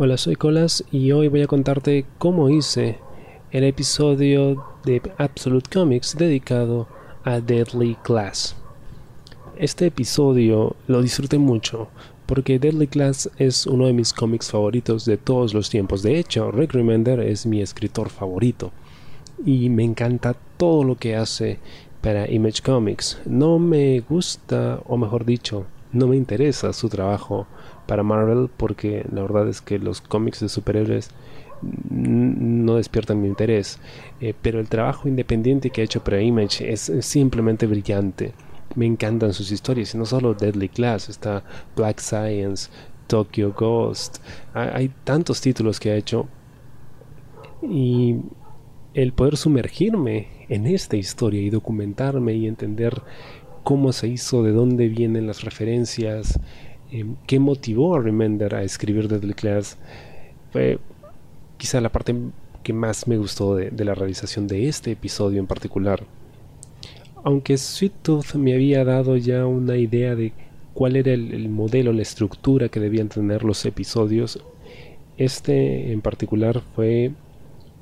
Hola, soy Colas y hoy voy a contarte cómo hice el episodio de Absolute Comics dedicado a Deadly Class. Este episodio lo disfruté mucho porque Deadly Class es uno de mis cómics favoritos de todos los tiempos. De hecho, Rick Remender es mi escritor favorito y me encanta todo lo que hace para Image Comics. No me gusta, o mejor dicho, no me interesa su trabajo para Marvel porque la verdad es que los cómics de superhéroes no despiertan mi interés. Eh, pero el trabajo independiente que ha hecho para Image es, simplemente brillante. Me encantan sus historias, y no solo Deadly Class, está Black Science, Tokyo Ghost. hay tantos títulos que ha hecho. Y el poder sumergirme en esta historia y documentarme y entender cómo se hizo, de dónde vienen las referencias, eh, qué motivó a Remender a escribir Deadly Class, fue quizá la parte que más me gustó de, la realización de este episodio en particular. Aunque Sweet Tooth me había dado ya una idea de cuál era el, modelo, la estructura que debían tener los episodios, este en particular fue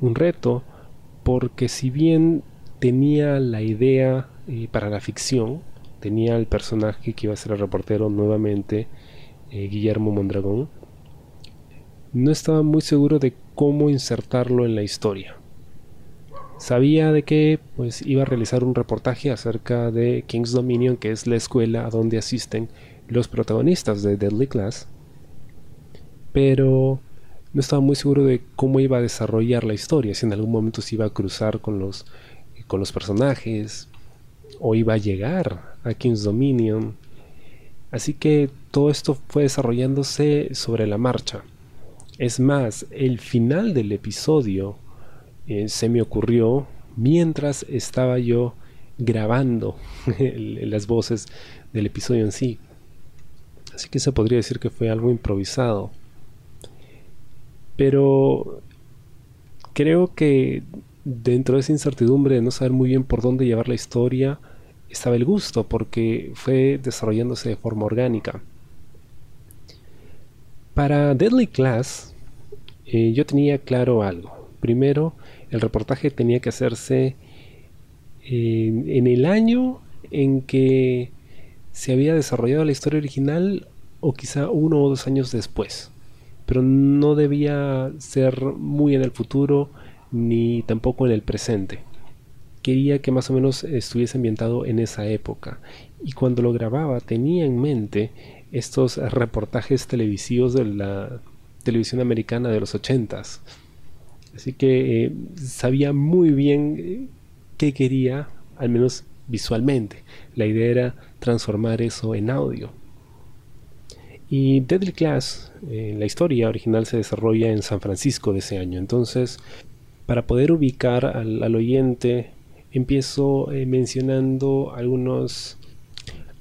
un reto porque si bien tenía la idea eh, para la ficción, tenía el personaje que iba a ser el reportero nuevamente, eh, Guillermo Mondragón, no estaba muy seguro de cómo insertarlo en la historia. Sabía de que pues iba a realizar un reportaje acerca de King's Dominion, que es la escuela a donde asisten los protagonistas de Deadly Class, pero no estaba muy seguro de cómo iba a desarrollar la historia, si en algún momento se iba a cruzar con los con los personajes, o iba a llegar a King's Dominion. Así que todo esto fue desarrollándose sobre la marcha. Es más, el final del episodio eh, se me ocurrió mientras estaba yo grabando las voces del episodio en sí. Así que se podría decir que fue algo improvisado. Pero creo que dentro de esa incertidumbre de no saber muy bien por dónde llevar la historia, estaba el gusto porque fue desarrollándose de forma orgánica. Para Deadly Class, eh, yo tenía claro algo. Primero, el reportaje tenía que hacerse en el año en que se había desarrollado la historia original o quizá uno o dos años después. Pero no debía ser muy en el futuro ni tampoco en el presente. Quería que más o menos estuviese ambientado en esa época. Y cuando lo grababa tenía en mente estos reportajes televisivos de la televisión americana de los ochentas. Así que eh, sabía muy bien eh, qué quería, al menos visualmente. La idea era transformar eso en audio. Y Deadly Class, eh, la historia original se desarrolla en San Francisco de ese año. Entonces para poder ubicar al, oyente, empiezo eh, mencionando algunos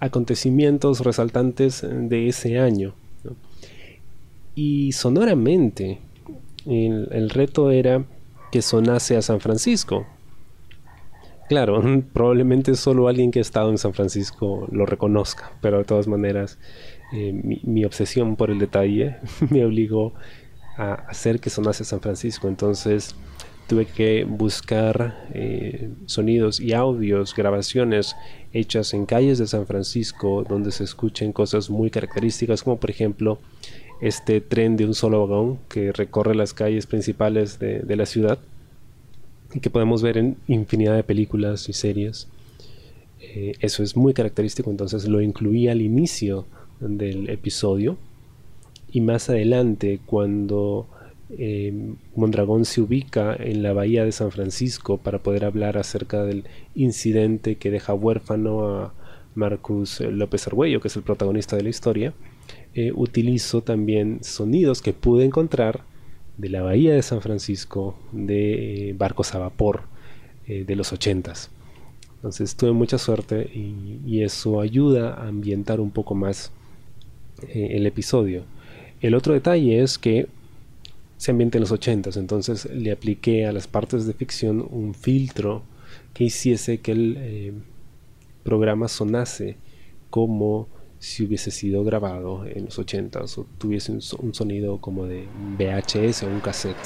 acontecimientos resaltantes de ese año. Y sonoramente, el, reto era que sonase a San Francisco. Claro, probablemente solo alguien que ha estado en San Francisco lo reconozca, pero de todas maneras eh, mi, mi, obsesión por el detalle me obligó a hacer que sonase San Francisco. Entonces tuve que buscar eh, sonidos y audios, grabaciones hechas en calles de San Francisco donde se escuchen cosas muy características como por ejemplo este tren de un solo vagón que recorre las calles principales de, la ciudad y que podemos ver en infinidad de películas y series. Eh, eso es muy característico, entonces lo incluí al inicio del episodio y más adelante cuando eh, Mondragón se ubica en la bahía de San Francisco para poder hablar acerca del incidente que deja huérfano a Marcus López Argüello, que es el protagonista de la historia. Eh, utilizo también sonidos que pude encontrar de la bahía de San Francisco de eh, barcos a vapor de los ochentas. Entonces tuve mucha suerte y, y, eso ayuda a ambientar un poco más el episodio. El otro detalle es que se ambienta en los 80 entonces le apliqué a las partes de ficción un filtro que hiciese que el eh, programa sonase como si hubiese sido grabado en los 80s o tuviese un, sonido como de VHS o un cassette.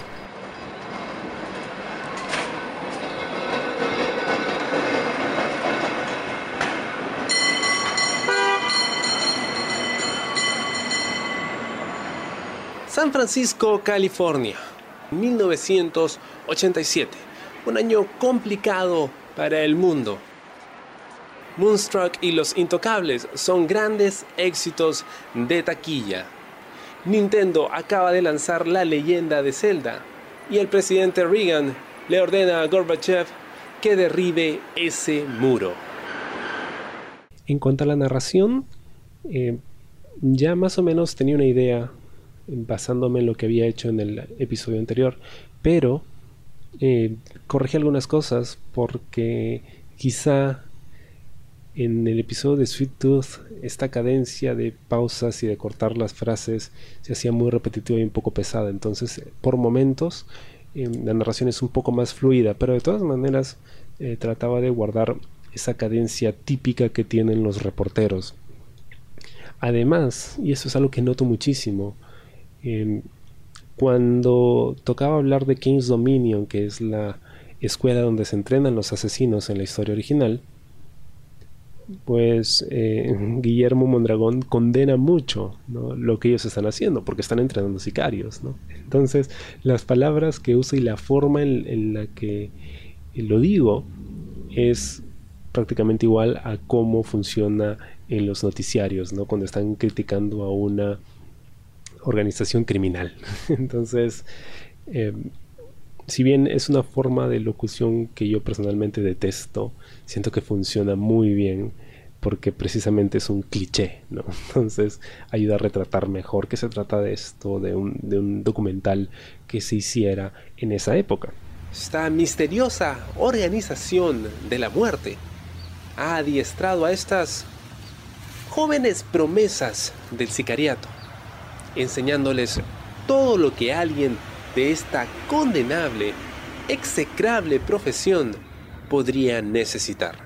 San Francisco, California, 1987. Un año complicado para el mundo. Moonstruck y Los Intocables son grandes éxitos de taquilla. Nintendo acaba de lanzar La leyenda de Zelda y el presidente Reagan le ordena a Gorbachev que derribe ese muro. En cuanto a la narración, eh, ya más o menos tenía una idea basándome en lo que había hecho en el episodio anterior, pero eh, corregí algunas cosas porque quizá en el episodio de Sweet Tooth esta cadencia de pausas y de cortar las frases se hacía muy repetitiva y un poco pesada, entonces por momentos em, la narración es un poco más fluida, pero de todas maneras eh, trataba de guardar esa cadencia típica que tienen los reporteros. Además, y eso es algo que noto muchísimo, Em, cuando tocaba hablar de King's Dominion, que es la escuela donde se entrenan los asesinos en la historia original, pues eh, Guillermo Mondragón condena mucho lo que ellos están haciendo, porque están entrenando sicarios. Entonces, las palabras que usa y la forma en, la que lo digo es prácticamente igual a cómo funciona en los noticiarios, ¿no? cuando están criticando a una organización criminal. Entonces, eh, si bien es una forma de locución que yo personalmente detesto, siento que funciona muy bien porque precisamente es un cliché, ¿no? Entonces ayuda a retratar mejor que se trata de esto, de un, de un documental que se hiciera en esa época. Esta misteriosa organización de la muerte ha adiestrado a estas jóvenes promesas del sicariato enseñándoles todo lo que alguien de esta condenable, execrable profesión podría necesitar.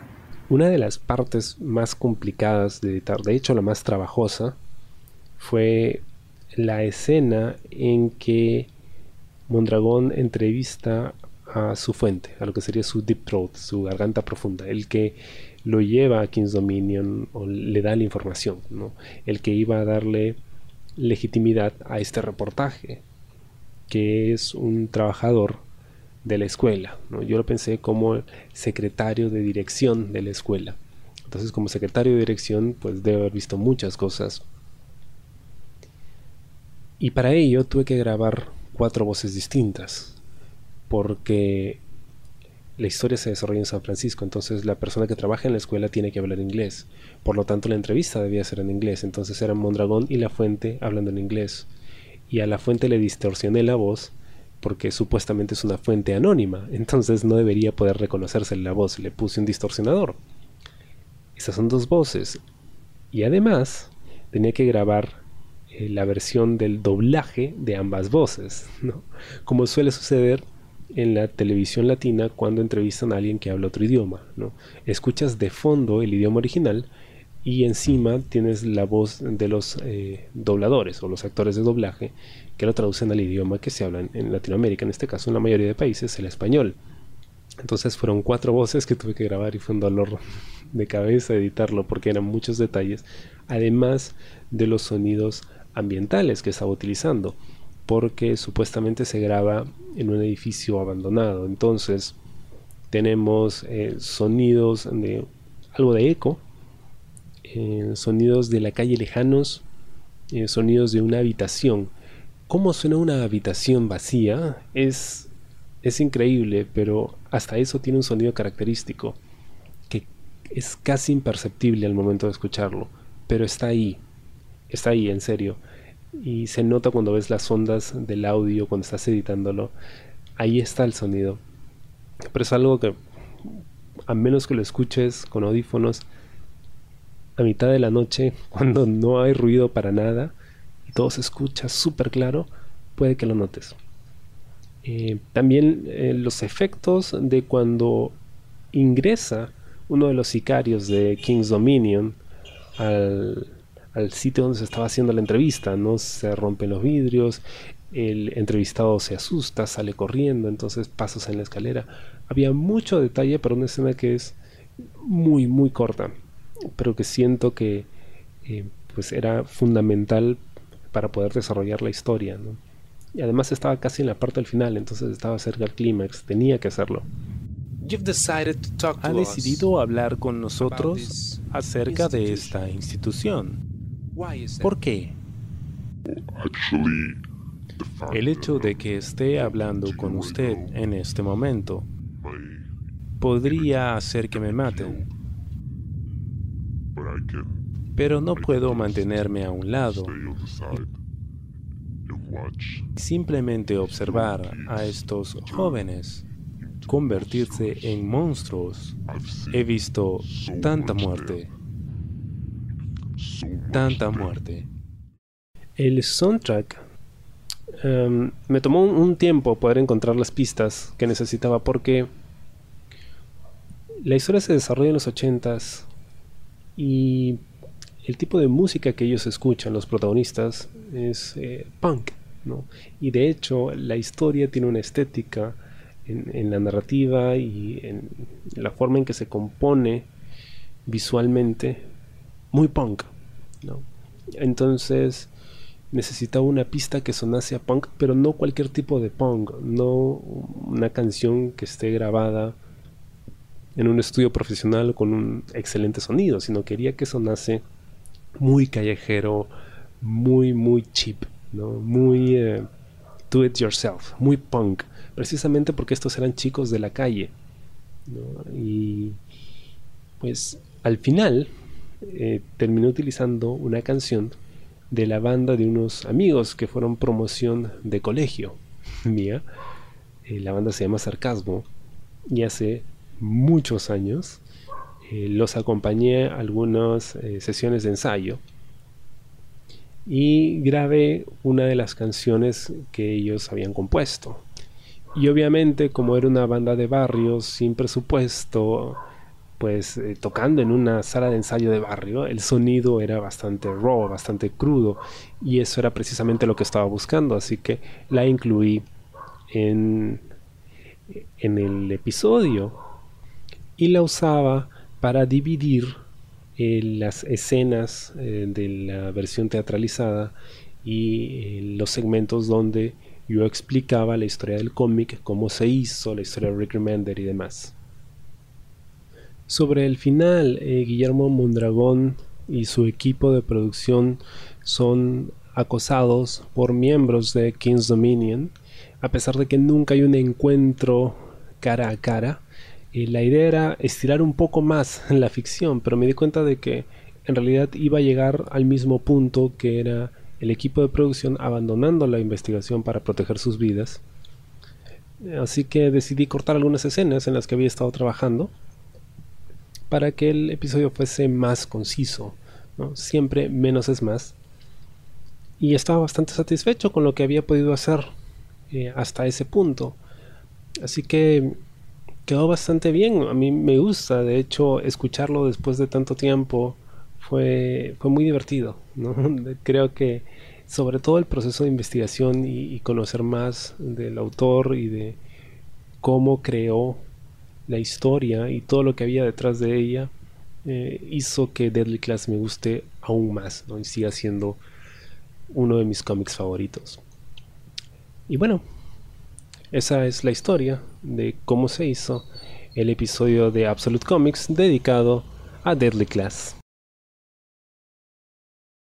Una de las partes más complicadas de editar, de hecho la más trabajosa, fue la escena en que Mondragón entrevista a su fuente, a lo que sería su deep throat, su garganta profunda, el que lo lleva a King's Dominion o le da la información, ¿no? el que iba a darle legitimidad a este reportaje, que es un trabajador de la escuela. ¿no? Yo lo pensé como secretario de dirección de la escuela. Entonces, como secretario de dirección, pues debe haber visto muchas cosas. Y para ello tuve que grabar cuatro voces distintas, porque la historia se desarrolla en San Francisco, entonces la persona que trabaja en la escuela tiene que hablar inglés. Por lo tanto, la entrevista debía ser en inglés. Entonces eran Mondragón y La Fuente hablando en inglés. Y a La Fuente le distorsioné la voz porque supuestamente es una fuente anónima. Entonces no debería poder reconocerse la voz. Le puse un distorsionador. Esas son dos voces. Y además tenía que grabar eh, la versión del doblaje de ambas voces. ¿no? Como suele suceder en la televisión latina cuando entrevistan a alguien que habla otro idioma. ¿no? Escuchas de fondo el idioma original y encima tienes la voz de los eh, dobladores o los actores de doblaje que lo traducen al idioma que se habla en Latinoamérica, en este caso en la mayoría de países, el español. Entonces fueron cuatro voces que tuve que grabar y fue un dolor de cabeza editarlo porque eran muchos detalles, además de los sonidos ambientales que estaba utilizando porque supuestamente se graba en un edificio abandonado. Entonces tenemos eh, sonidos de algo de eco, eh, sonidos de la calle lejanos, eh, sonidos de una habitación. ¿Cómo suena una habitación vacía? Es, es increíble, pero hasta eso tiene un sonido característico que es casi imperceptible al momento de escucharlo, pero está ahí, está ahí, en serio y se nota cuando ves las ondas del audio, cuando estás editándolo, ahí está el sonido. Pero es algo que, a menos que lo escuches con audífonos a mitad de la noche, cuando no hay ruido para nada y todo se escucha súper claro, puede que lo notes. Eh, también eh, los efectos de cuando ingresa uno de los sicarios de King's Dominion al, al sitio donde se estaba haciendo la entrevista, ¿no? Se rompen los vidrios, el entrevistado se asusta, sale corriendo, entonces pasos en la escalera. Había mucho detalle para una escena que es muy, muy corta, pero que siento que eh, pues era fundamental para poder desarrollar la historia. ¿no? Y además estaba casi en la parte del final, entonces estaba cerca del clímax, tenía que hacerlo. Ha decidido hablar con nosotros acerca de esta institución. ¿Por qué? El hecho de que esté hablando con usted en este momento podría hacer que me maten. Pero no puedo mantenerme a un lado. Simplemente observar a estos jóvenes convertirse en monstruos. He visto tanta muerte. Tanta muerte. El soundtrack em, me tomó un tiempo poder encontrar las pistas que necesitaba porque la historia se desarrolla en los ochentas y el tipo de música que ellos escuchan, los protagonistas, es eh, punk, ¿no? Y de hecho la historia tiene una estética en, la narrativa y en la forma en que se compone visualmente muy punk. Entonces necesitaba una pista que sonase a punk, pero no cualquier tipo de punk, no una canción que esté grabada en un estudio profesional con un excelente sonido, sino quería que sonase muy callejero, muy, muy cheap, ¿no? muy eh, do it yourself, muy punk precisamente porque estos eran chicos de la calle. Y pues al final eh, terminé utilizando una canción de la banda de unos amigos que fueron promoción de colegio mía. Eh, la banda se llama Sarcasmo y hace muchos años eh, los acompañé a algunas sesiones de ensayo y grabé una de las canciones que ellos habían compuesto. Y obviamente como era una banda de barrios sin presupuesto, pues eh, tocando en una sala de ensayo de barrio, el sonido era bastante raw, bastante crudo, y eso era precisamente lo que estaba buscando, así que la incluí en, en el episodio y la usaba para dividir eh, las escenas eh, de la versión teatralizada y los segmentos donde yo explicaba la historia del cómic, cómo se hizo, la historia de Rick Remender y demás. Sobre el final, eh, Guillermo Mondragón y su equipo de producción son acosados por miembros de King's Dominion, a pesar de que nunca hay un encuentro cara a cara. Eh, la idea era estirar un poco más la ficción, pero me di cuenta de que en realidad iba a llegar al mismo punto que era el equipo de producción abandonando la investigación para proteger sus vidas. Así que decidí cortar algunas escenas en las que había estado trabajando para que el episodio fuese más conciso. Siempre menos es más. Y estaba bastante satisfecho con lo que había podido hacer eh, hasta ese punto. Así que quedó bastante bien. A mí me gusta, de hecho, escucharlo después de tanto tiempo fue, fue muy divertido. Creo que sobre todo el proceso de investigación y, conocer más del autor y de cómo creó la historia y todo lo que había detrás de ella eh, hizo que Deadly Class me guste aún más y siga siendo uno de mis cómics favoritos. Y bueno, esa es la historia de cómo se hizo el episodio de Absolute Comics dedicado a Deadly Class.